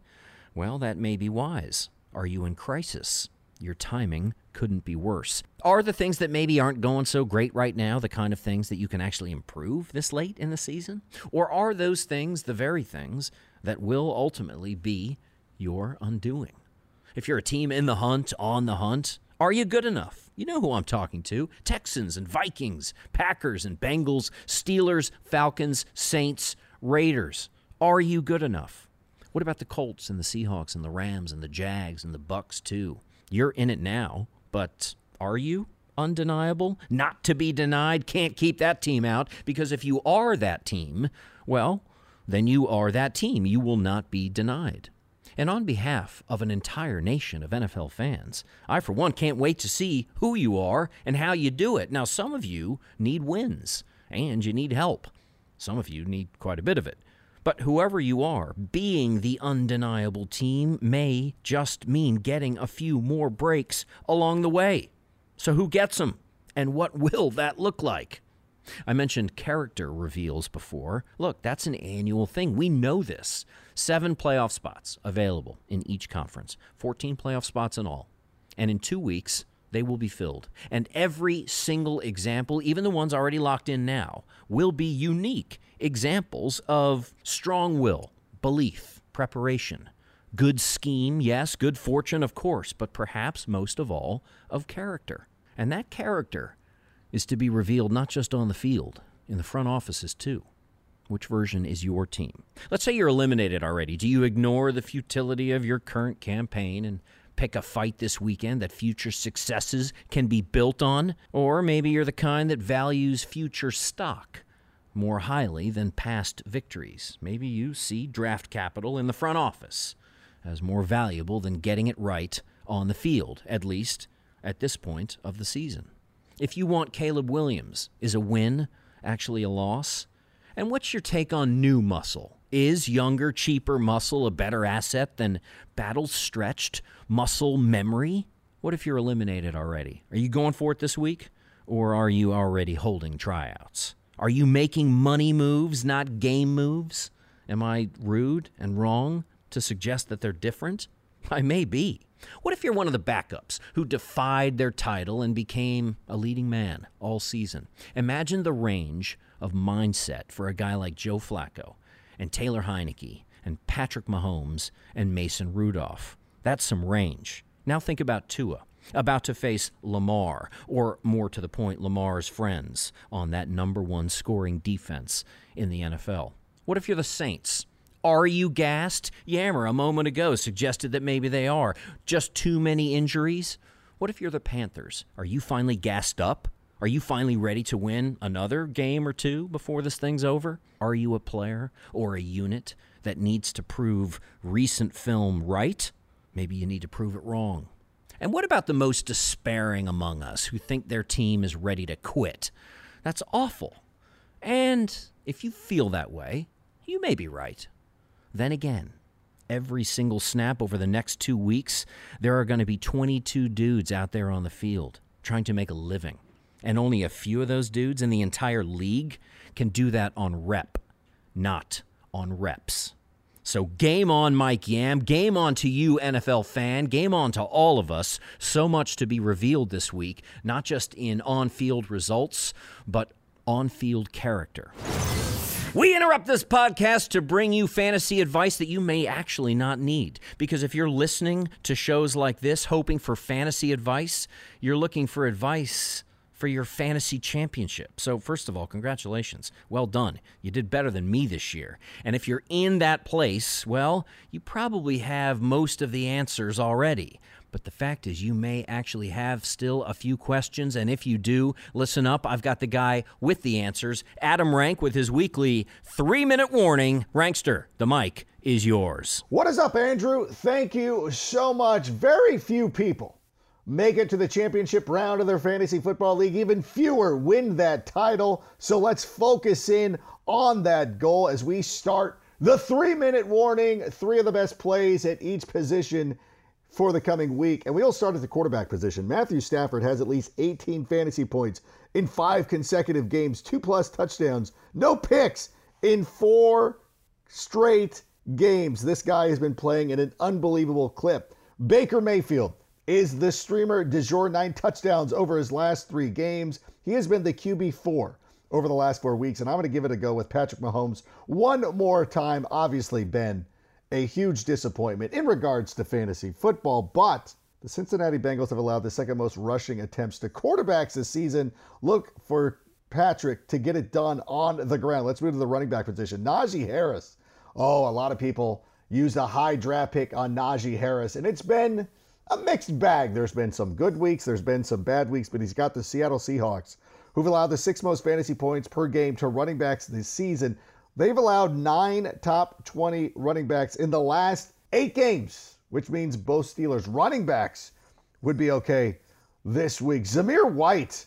Well, that may be wise. Are you in crisis? Your timing couldn't be worse. Are the things that maybe aren't going so great right now the kind of things that you can actually improve this late in the season? Or are those things the very things that will ultimately be your undoing? If you're a team in the hunt, on the hunt, are you good enough? You know who I'm talking to Texans and Vikings, Packers and Bengals, Steelers, Falcons, Saints, Raiders. Are you good enough? What about the Colts and the Seahawks and the Rams and the Jags and the Bucs too? You're in it now, but are you? Undeniable? Not to be denied? Can't keep that team out because if you are that team, well, then you are that team. You will not be denied. And on behalf of an entire nation of NFL fans, I, for one, can't wait to see who you are and how you do it. Now, some of you need wins and you need help. Some of you need quite a bit of it. But whoever you are, being the undeniable team may just mean getting a few more breaks along the way. So, who gets them? And what will that look like? I mentioned character reveals before. Look, that's an annual thing. We know this. Seven playoff spots available in each conference, 14 playoff spots in all. And in two weeks, they will be filled. And every single example, even the ones already locked in now, will be unique examples of strong will, belief, preparation, good scheme, yes, good fortune, of course, but perhaps most of all, of character. And that character is to be revealed not just on the field, in the front offices too. Which version is your team? Let's say you're eliminated already. Do you ignore the futility of your current campaign and pick a fight this weekend that future successes can be built on? Or maybe you're the kind that values future stock more highly than past victories. Maybe you see draft capital in the front office as more valuable than getting it right on the field, at least at this point of the season. If you want Caleb Williams, is a win actually a loss? And what's your take on new muscle? Is younger, cheaper muscle a better asset than battle stretched muscle memory? What if you're eliminated already? Are you going for it this week? Or are you already holding tryouts? Are you making money moves, not game moves? Am I rude and wrong to suggest that they're different? I may be. What if you're one of the backups who defied their title and became a leading man all season? Imagine the range of mindset for a guy like Joe Flacco and Taylor Heinicke and Patrick Mahomes and Mason Rudolph. That's some range. Now think about Tua about to face Lamar, or more to the point, Lamar's friends on that number one scoring defense in the NFL. What if you're the Saints? Are you gassed? Yammer a moment ago suggested that maybe they are. Just too many injuries? What if you're the Panthers? Are you finally gassed up? Are you finally ready to win another game or two before this thing's over? Are you a player or a unit that needs to prove recent film right? Maybe you need to prove it wrong. And what about the most despairing among us who think their team is ready to quit? That's awful. And if you feel that way, you may be right. Then again, every single snap over the next two weeks, there are going to be 22 dudes out there on the field trying to make a living. And only a few of those dudes in the entire league can do that on rep, not on reps. So game on, Mike Yam. Game on to you, NFL fan. Game on to all of us. So much to be revealed this week, not just in on field results, but on field character. We interrupt this podcast to bring you fantasy advice that you may actually not need. Because if you're listening to shows like this, hoping for fantasy advice, you're looking for advice for your fantasy championship. So, first of all, congratulations. Well done. You did better than me this year. And if you're in that place, well, you probably have most of the answers already. But the fact is, you may actually have still a few questions. And if you do, listen up. I've got the guy with the answers, Adam Rank, with his weekly three minute warning. Rankster, the mic is yours. What is up, Andrew? Thank you so much. Very few people make it to the championship round of their fantasy football league. Even fewer win that title. So let's focus in on that goal as we start the three minute warning. Three of the best plays at each position for the coming week. And we'll start at the quarterback position. Matthew Stafford has at least 18 fantasy points in five consecutive games, two plus touchdowns, no picks in four straight games. This guy has been playing at an unbelievable clip. Baker Mayfield is the streamer de jour, nine touchdowns over his last three games. He has been the QB4 over the last four weeks, and I'm going to give it a go with Patrick Mahomes one more time. Obviously, Ben a huge disappointment in regards to fantasy football, but the Cincinnati Bengals have allowed the second most rushing attempts to quarterbacks this season. Look for Patrick to get it done on the ground. Let's move to the running back position. Najee Harris. Oh, a lot of people used a high draft pick on Najee Harris, and it's been a mixed bag. There's been some good weeks, there's been some bad weeks, but he's got the Seattle Seahawks, who've allowed the six most fantasy points per game to running backs this season. They've allowed nine top 20 running backs in the last eight games, which means both Steelers running backs would be okay this week. Zamir White,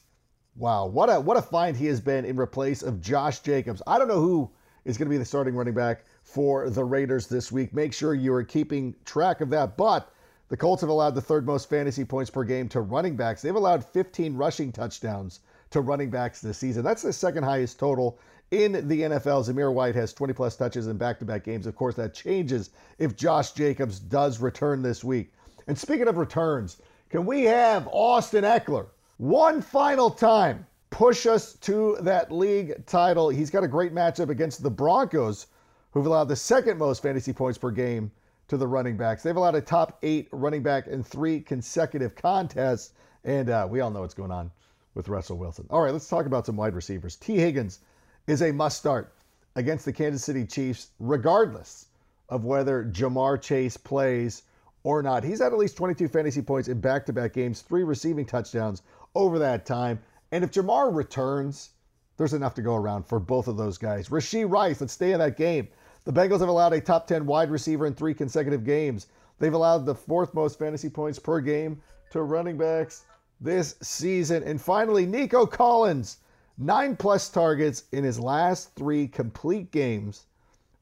wow, what a what a find he has been in replace of Josh Jacobs. I don't know who is going to be the starting running back for the Raiders this week. Make sure you are keeping track of that. But the Colts have allowed the third most fantasy points per game to running backs. They've allowed 15 rushing touchdowns to running backs this season. That's the second highest total in the NFL. Zamir White has 20 plus touches in back to back games. Of course, that changes if Josh Jacobs does return this week. And speaking of returns, can we have Austin Ekeler one final time push us to that league title? He's got a great matchup against the Broncos, who've allowed the second most fantasy points per game to the running backs. They've allowed a top eight running back in three consecutive contests. And uh, we all know what's going on with Russell Wilson. All right, let's talk about some wide receivers. Tee Higgins is a must start against the Kansas City Chiefs, regardless of whether Ja'Marr Chase plays or not. He's had at least 22 fantasy points in back to back games, three receiving touchdowns over that time. And if Ja'Marr returns, there's enough to go around for both of those guys. Rashee Rice, let's stay in that game. The Bengals have allowed a top 10 wide receiver in three consecutive games. They've allowed the fourth most fantasy points per game to running backs this season. And finally, Nico Collins Nine plus targets in his last three complete games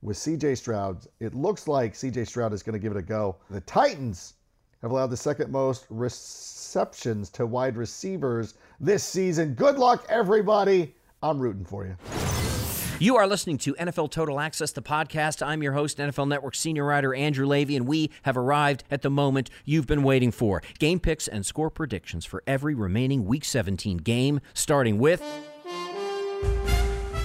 with CJ Stroud. It looks like CJ Stroud is going to give it a go. The Titans have allowed the second most receptions to wide receivers this season. Good luck, everybody. I'm rooting for you. You are listening to NFL Total Access, the podcast. I'm your host, NFL Network senior writer Andrew Lavey, and we have arrived at the moment you've been waiting for. Game picks and score predictions for every remaining Week 17 game, starting with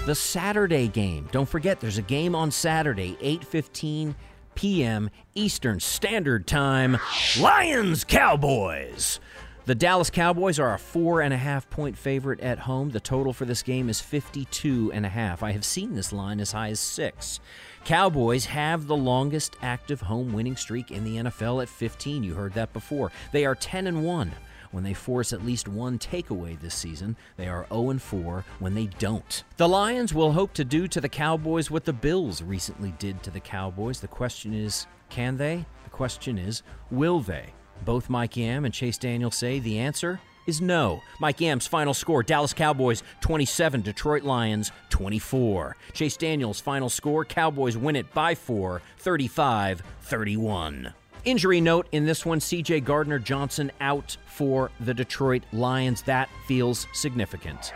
the Saturday game. Don't forget there's a game on Saturday, 8:15 p.m. Eastern Standard Time. Lions Cowboys. The Dallas Cowboys are a four and a half point favorite at home. The total for this game is 52 and a half. I have seen this line as high as six. Cowboys have the longest active home winning streak in the NFL at 15. You heard that before. They are 10 and 1 when they force at least one takeaway this season. They are 0 and 4 when they don't. The Lions will hope to do to the Cowboys what the Bills recently did to the Cowboys. The question is, can they? The question is, will they? Both Mike Yam and Chase Daniel say the answer is no. Mike Yam's final score Dallas Cowboys 27, Detroit Lions 24. Chase Daniels' final score Cowboys win it by 4, 35 31. Injury note in this one CJ Gardner Johnson out for the Detroit Lions. That feels significant.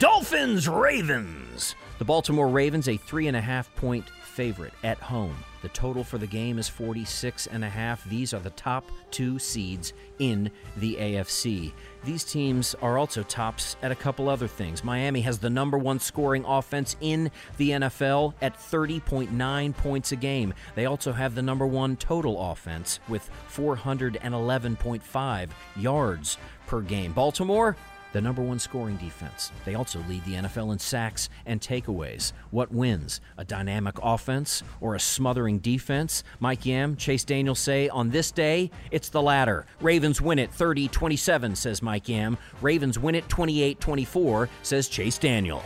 Dolphins Ravens. The Baltimore Ravens, a three and a half point favorite at home. The total for the game is 46 and a half. These are the top two seeds in the AFC. These teams are also tops at a couple other things. Miami has the number one scoring offense in the NFL at 30.9 points a game. They also have the number one total offense with 411.5 yards per game. Baltimore the number one scoring defense. They also lead the NFL in sacks and takeaways. What wins? A dynamic offense or a smothering defense? Mike Yam, Chase Daniel say on this day, it's the latter. Ravens win it 30 27, says Mike Yam. Ravens win it 28 24, says Chase Daniel.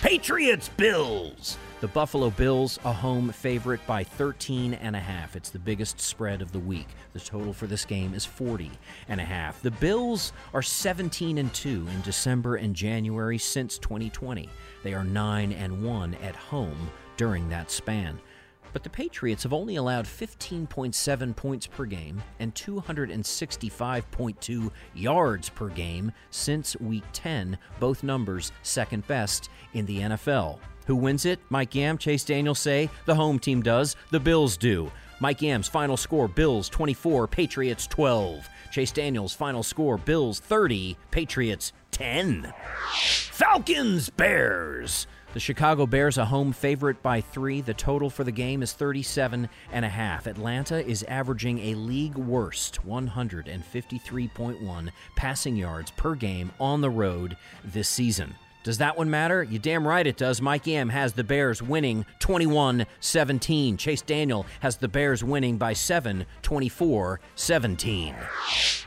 Patriots Bills. The Buffalo Bills, a home favorite by 13 and a half. It's the biggest spread of the week. The total for this game is 40 and a half. The Bills are 17 and 2 in December and January since 2020. They are 9 and 1 at home during that span. But the Patriots have only allowed 15.7 points per game and 265.2 yards per game since week 10, both numbers second best in the NFL. Who wins it? Mike Yam, Chase Daniel say the home team does, the Bills do. Mike Yam's final score Bills 24, Patriots 12. Chase Daniels' final score Bills 30, Patriots 10. Falcons Bears. The Chicago Bears a home favorite by 3. The total for the game is 37 and a half. Atlanta is averaging a league worst 153.1 passing yards per game on the road this season. Does that one matter? You damn right it does. Mike Yam has the Bears winning 21 17. Chase Daniel has the Bears winning by 7 24 17.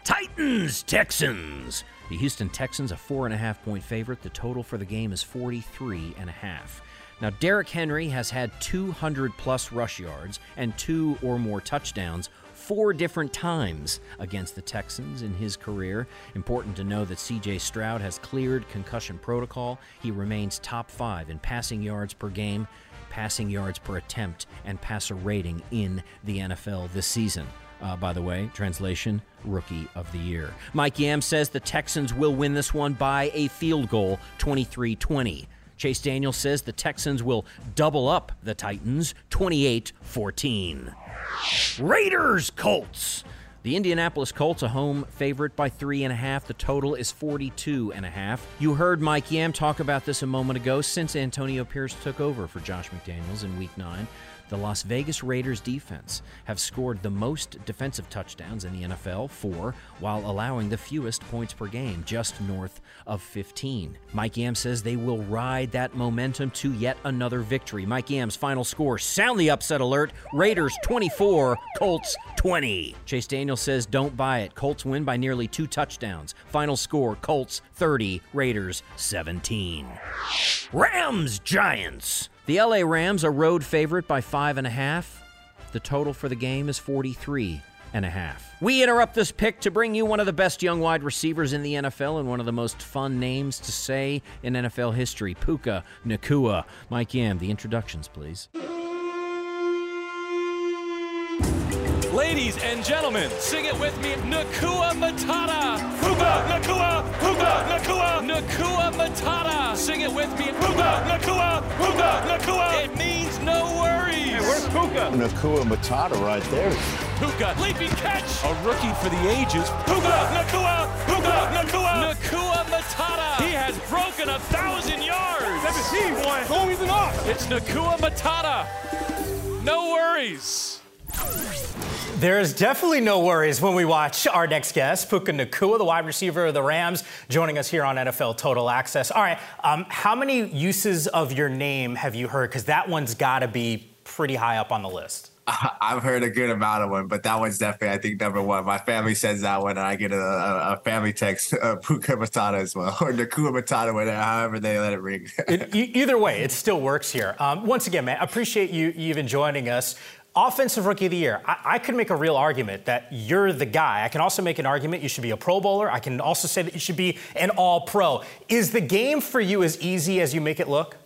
Titans Texans. The Houston Texans, a four and a half point favorite. The total for the game is 43 and a half. Now, Derrick Henry has had 200 plus rush yards and two or more touchdowns four different times against the Texans in his career. Important to know that CJ Stroud has cleared concussion protocol. He remains top five in passing yards per game, passing yards per attempt, and passer rating in the NFL this season. Uh, by the way, translation, Rookie of the Year. Mike Yam says the Texans will win this one by a field goal, 23 20. Chase Daniel says the Texans will double up the Titans, 28 14. Raiders Colts. The Indianapolis Colts, a home favorite by three and a half. The total is 42 and a half. You heard Mike Yam talk about this a moment ago since Antonio Pierce took over for Josh McDaniels in week nine the Las Vegas Raiders defense have scored the most defensive touchdowns in the NFL, four, while allowing the fewest points per game, just north of 15. Mike Yam says they will ride that momentum to yet another victory. Mike Yam's final score sound the upset alert Raiders 24, Colts 20. Chase Daniel says don't buy it. Colts win by nearly two touchdowns. Final score Colts 30, Raiders 17. Rams Giants. The LA Rams are road favorite by five and a half. The total for the game is 43 and a half. We interrupt this pick to bring you one of the best young wide receivers in the NFL and one of the most fun names to say in NFL history, Puka Nacua. Mike Yam, the introductions, please. Ladies and gentlemen, sing it with me. Nacua Matata. Puka Nacua. Puka Nacua. Nacua Matata. Sing it with me. Puka Nacua. Puka Nacua. It means no worries. Hey, where's Puka? Nacua Matata right there. Puka, leaping catch. A rookie for the ages. Puka Nacua. Puka Nacua. Nacua Matata. He has broken a thousand yards. 17, boy. Going even off. It's Nacua Matata. No worries. There's definitely no worries when we watch our next guest, Puka Nacua, the wide receiver of the Rams, joining us here on NFL Total Access. All right, um, how many uses of your name have you heard? Because that one's got to be pretty high up on the list. I've heard a good amount of one, but that one's definitely, I think, number one. My family says that one, and I get a, a, family text, uh, Puka Matata as well, or Nacua Matata, whatever, however they let it ring. it, either way, it still works here. Um, once again, man, appreciate you even joining us. Offensive Rookie of the Year. I, I, could make a real argument that you're the guy. I can also make an argument you should be a Pro Bowler. I can also say that you should be an All Pro. Is the game for you as easy as you make it look?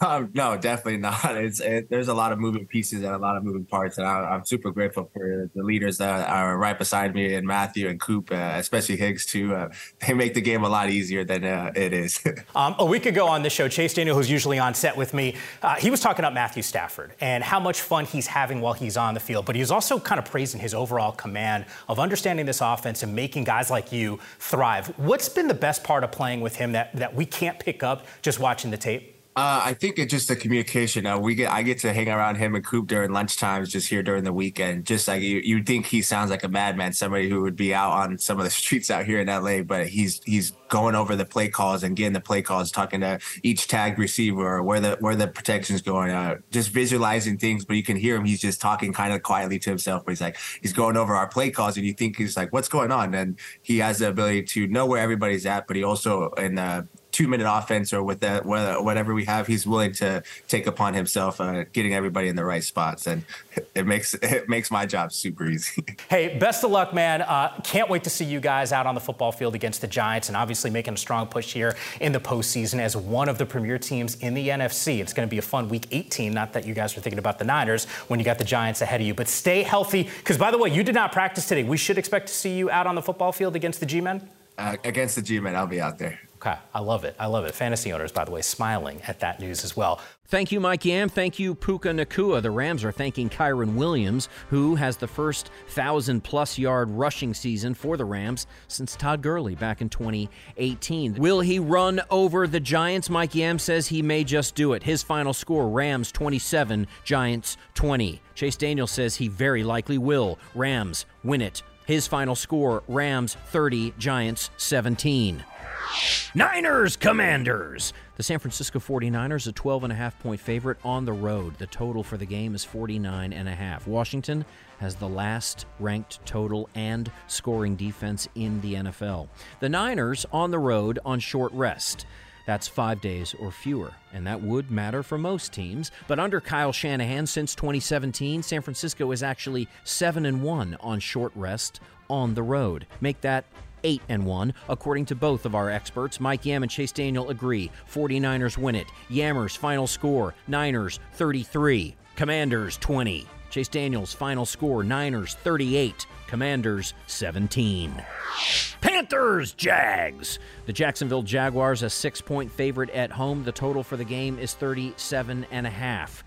Um, no, definitely not. It's it, there's a lot of moving pieces and a lot of moving parts, and I, am super grateful for the leaders that are right beside me, and Matthew and Coop, uh, especially Higgs too. Uh, they make the game a lot easier than uh, it is. um, a week ago on this show, Chase Daniel, who's usually on set with me, uh, he was talking about Matthew Stafford and how much fun he's having while he's on the field, but he was also kind of praising his overall command of understanding this offense and making guys like you thrive. What's been the best part of playing with him that that we can't pick up just watching the tape? Uh, I think it's just the communication. Uh, we get I get to hang around him and Coop during lunch times, just here during the weekend. Just like you, you think he sounds like a madman, somebody who would be out on some of the streets out here in LA, but he's he's going over the play calls and getting the play calls, talking to each tag receiver, where the where the protection's going, uh, just visualizing things. But you can hear him; he's just talking kind of quietly to himself. But he's like he's going over our play calls, and you think he's like, "What's going on?" And he has the ability to know where everybody's at, but he also in the two minute offense or with that whatever we have, he's willing to take upon himself uh, getting everybody in the right spots, and it makes it makes my job super easy. hey, best of luck, man! Uh, can't wait to see you guys out on the football field against the Giants, and obviously making a strong push here in the postseason as one of the premier teams in the NFC. It's going to be a fun Week 18. Not that you guys were thinking about the Niners when you got the Giants ahead of you, but stay healthy. Because by the way, you did not practice today. We should expect to see you out on the football field against the G-men. Uh, against the G-men, I'll be out there. Okay, I love it. I love it. Fantasy owners, by the way, smiling at that news as well. Thank you, Mike Yam. Thank you, Puka Nacua. The Rams are thanking Kyren Williams, who has the first thousand plus yard rushing season for the Rams since Todd Gurley back in 2018. Will he run over the Giants? Mike Yam says he may just do it. His final score Rams 27, Giants 20. Chase Daniel says he very likely will. Rams win it. His final score Rams 30, Giants 17. Niners Commanders. The San Francisco 49ers, a 12 and a half point favorite on the road. The total for the game is 49 and a half. Washington has the last ranked total and scoring defense in the NFL. The Niners on the road on short rest. That's five days or fewer, and that would matter for most teams. But under Kyle Shanahan since 2017, San Francisco is actually 7 and 1 on short rest on the road. Make that 8 and 1. According to both of our experts, Mike Yam and Chase Daniel agree 49ers win it. Yammers final score Niners 33, Commanders 20. Chase Daniels final score Niners 38, Commanders 17. Panthers Jags. The Jacksonville Jaguars a 6-point favorite at home. The total for the game is 37 and a half.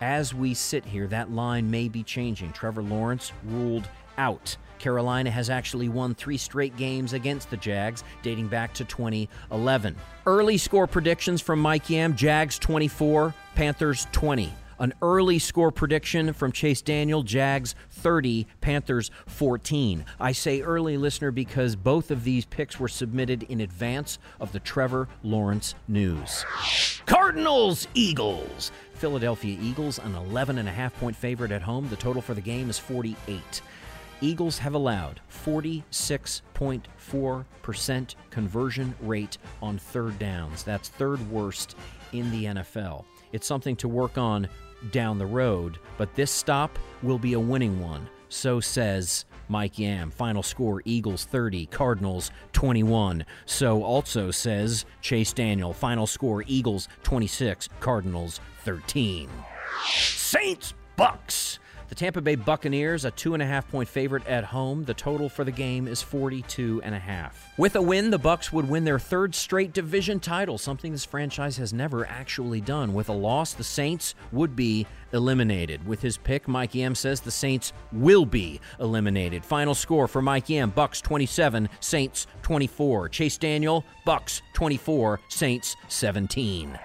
As we sit here, that line may be changing. Trevor Lawrence ruled out. Carolina has actually won three straight games against the Jags, dating back to 2011. Early score predictions from Mike Yam Jags 24, Panthers 20. An early score prediction from Chase Daniel Jags 30, Panthers 14. I say early, listener, because both of these picks were submitted in advance of the Trevor Lawrence news. Cardinals Eagles. Philadelphia Eagles, an 11 and a half point favorite at home. The total for the game is 48. Eagles have allowed 46.4% conversion rate on third downs. That's third worst in the NFL. It's something to work on down the road, but this stop will be a winning one. So says Mike Yam. Final score Eagles 30, Cardinals 21. So also says Chase Daniel. Final score Eagles 26, Cardinals 13. Saints Bucs. The Tampa Bay Buccaneers, a two and a half point favorite at home. The total for the game is 42 and a half. With a win, the Bucs would win their third straight division title, something this franchise has never actually done. With a loss, the Saints would be eliminated. With his pick, Mike Yam says the Saints will be eliminated. Final score for Mike Yam: Bucs 27, Saints 24. Chase Daniel, Bucs 24, Saints 17.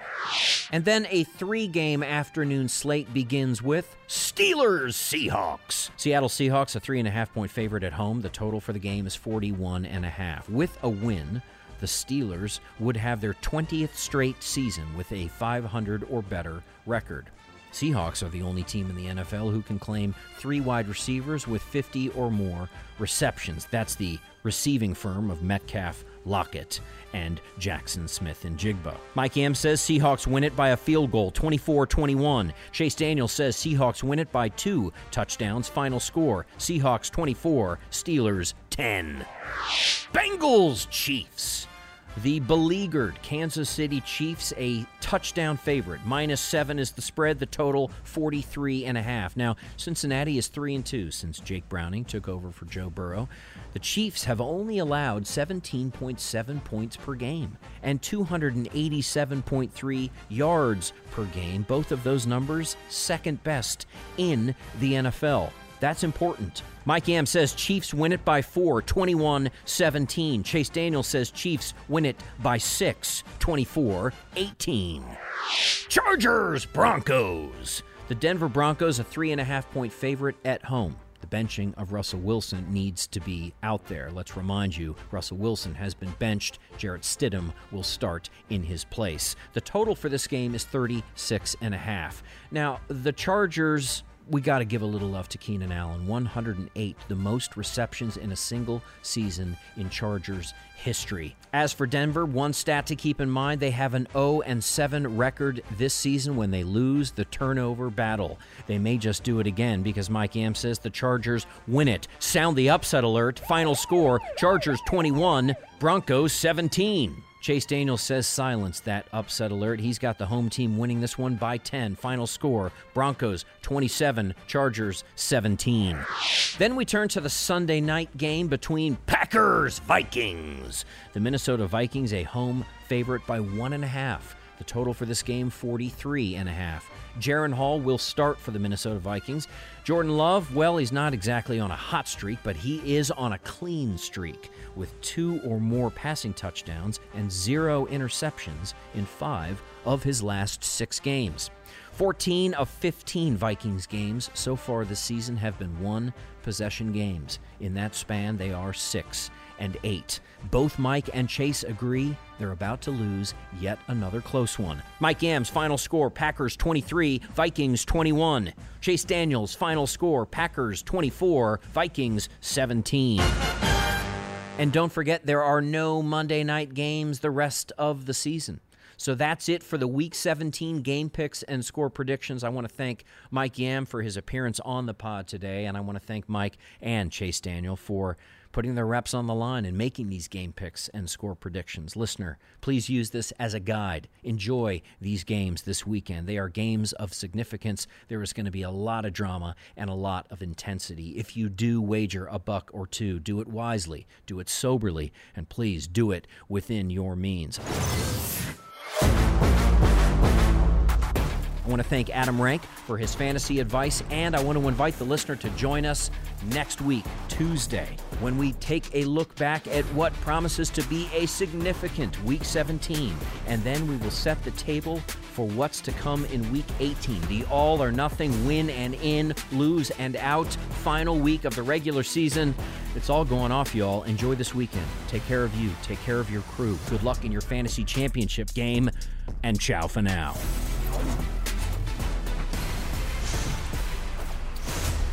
And then a three game afternoon slate begins with Steelers Seahawks. Seattle Seahawks, a three and a half point favorite at home. The total for the game is 41 and a half. With a win, the Steelers would have their 20th straight season with a 500 or better record. Seahawks are the only team in the NFL who can claim three wide receivers with 50 or more receptions. That's the receiving firm of Metcalf, Lockett, and Jackson Smith-Njigba. Mike Yam says Seahawks win it by a field goal, 24 21. Chase Daniel says Seahawks win it by two touchdowns. Final score Seahawks 24, Steelers 10. Bengals Chiefs. The beleaguered Kansas City Chiefs, a touchdown favorite. Minus seven is the spread, the total 43 and a half. Now, Cincinnati is three and two since Jake Browning took over for Joe Burrow. The Chiefs have only allowed 17.7 points per game and 287.3 yards per game. Both of those numbers second best in the NFL. That's important. Mike Yam says Chiefs win it by four, 21 17. Chase Daniel says Chiefs win it by six, 24 18. Chargers, Broncos. The Denver Broncos, a three and a half point favorite at home. The benching of Russell Wilson needs to be out there. Let's remind you, Russell Wilson has been benched. Jarrett Stidham will start in his place. The total for this game is 36 and a half. Now, the Chargers we got to give a little love to Keenan Allen. 108, the most receptions in a single season in Chargers history. As for Denver, one stat to keep in mind, they have an 0 and 7 record this season when they lose the turnover battle. They may just do it again because Mike Yam says the Chargers win it. Sound the upset alert. Final score, Chargers 21, Broncos 17. Chase Daniels says silence that upset alert. He's got the home team winning this one by 10. Final score Broncos 27, Chargers 17. Then we turn to the Sunday night game between Packers Vikings. The Minnesota Vikings, a home favorite by one and a half. The total for this game 43 and a half. Jaren Hall will start for the Minnesota Vikings. Jordan Love, well, he's not exactly on a hot streak, but he is on a clean streak with two or more passing touchdowns and zero interceptions in five of his last six games. 14 of 15 Vikings games so far this season have been one possession games. In that span, they are 6 and 8. Both Mike and Chase agree they're about to lose yet another close one. Mike Yam's final score Packers 23, Vikings 21. Chase Daniels' final score Packers 24, Vikings 17. And don't forget, there are no Monday night games the rest of the season. So that's it for the Week 17 game picks and score predictions. I want to thank Mike Yam for his appearance on the pod today, and I want to thank Mike and Chase Daniel for putting their reps on the line and making these game picks and score predictions. Listener, please use this as a guide. Enjoy these games this weekend. They are games of significance. There is going to be a lot of drama and a lot of intensity. If you do wager a buck or two, do it wisely, do it soberly, and please do it within your means. I want to thank Adam Rank for his fantasy advice, and I want to invite the listener to join us next week, Tuesday, when we take a look back at what promises to be a significant Week 17. And then we will set the table for what's to come in Week 18, the all or nothing win and in, lose and out final week of the regular season. It's all going off, y'all. Enjoy this weekend. Take care of you, take care of your crew. Good luck in your fantasy championship game, and ciao for now.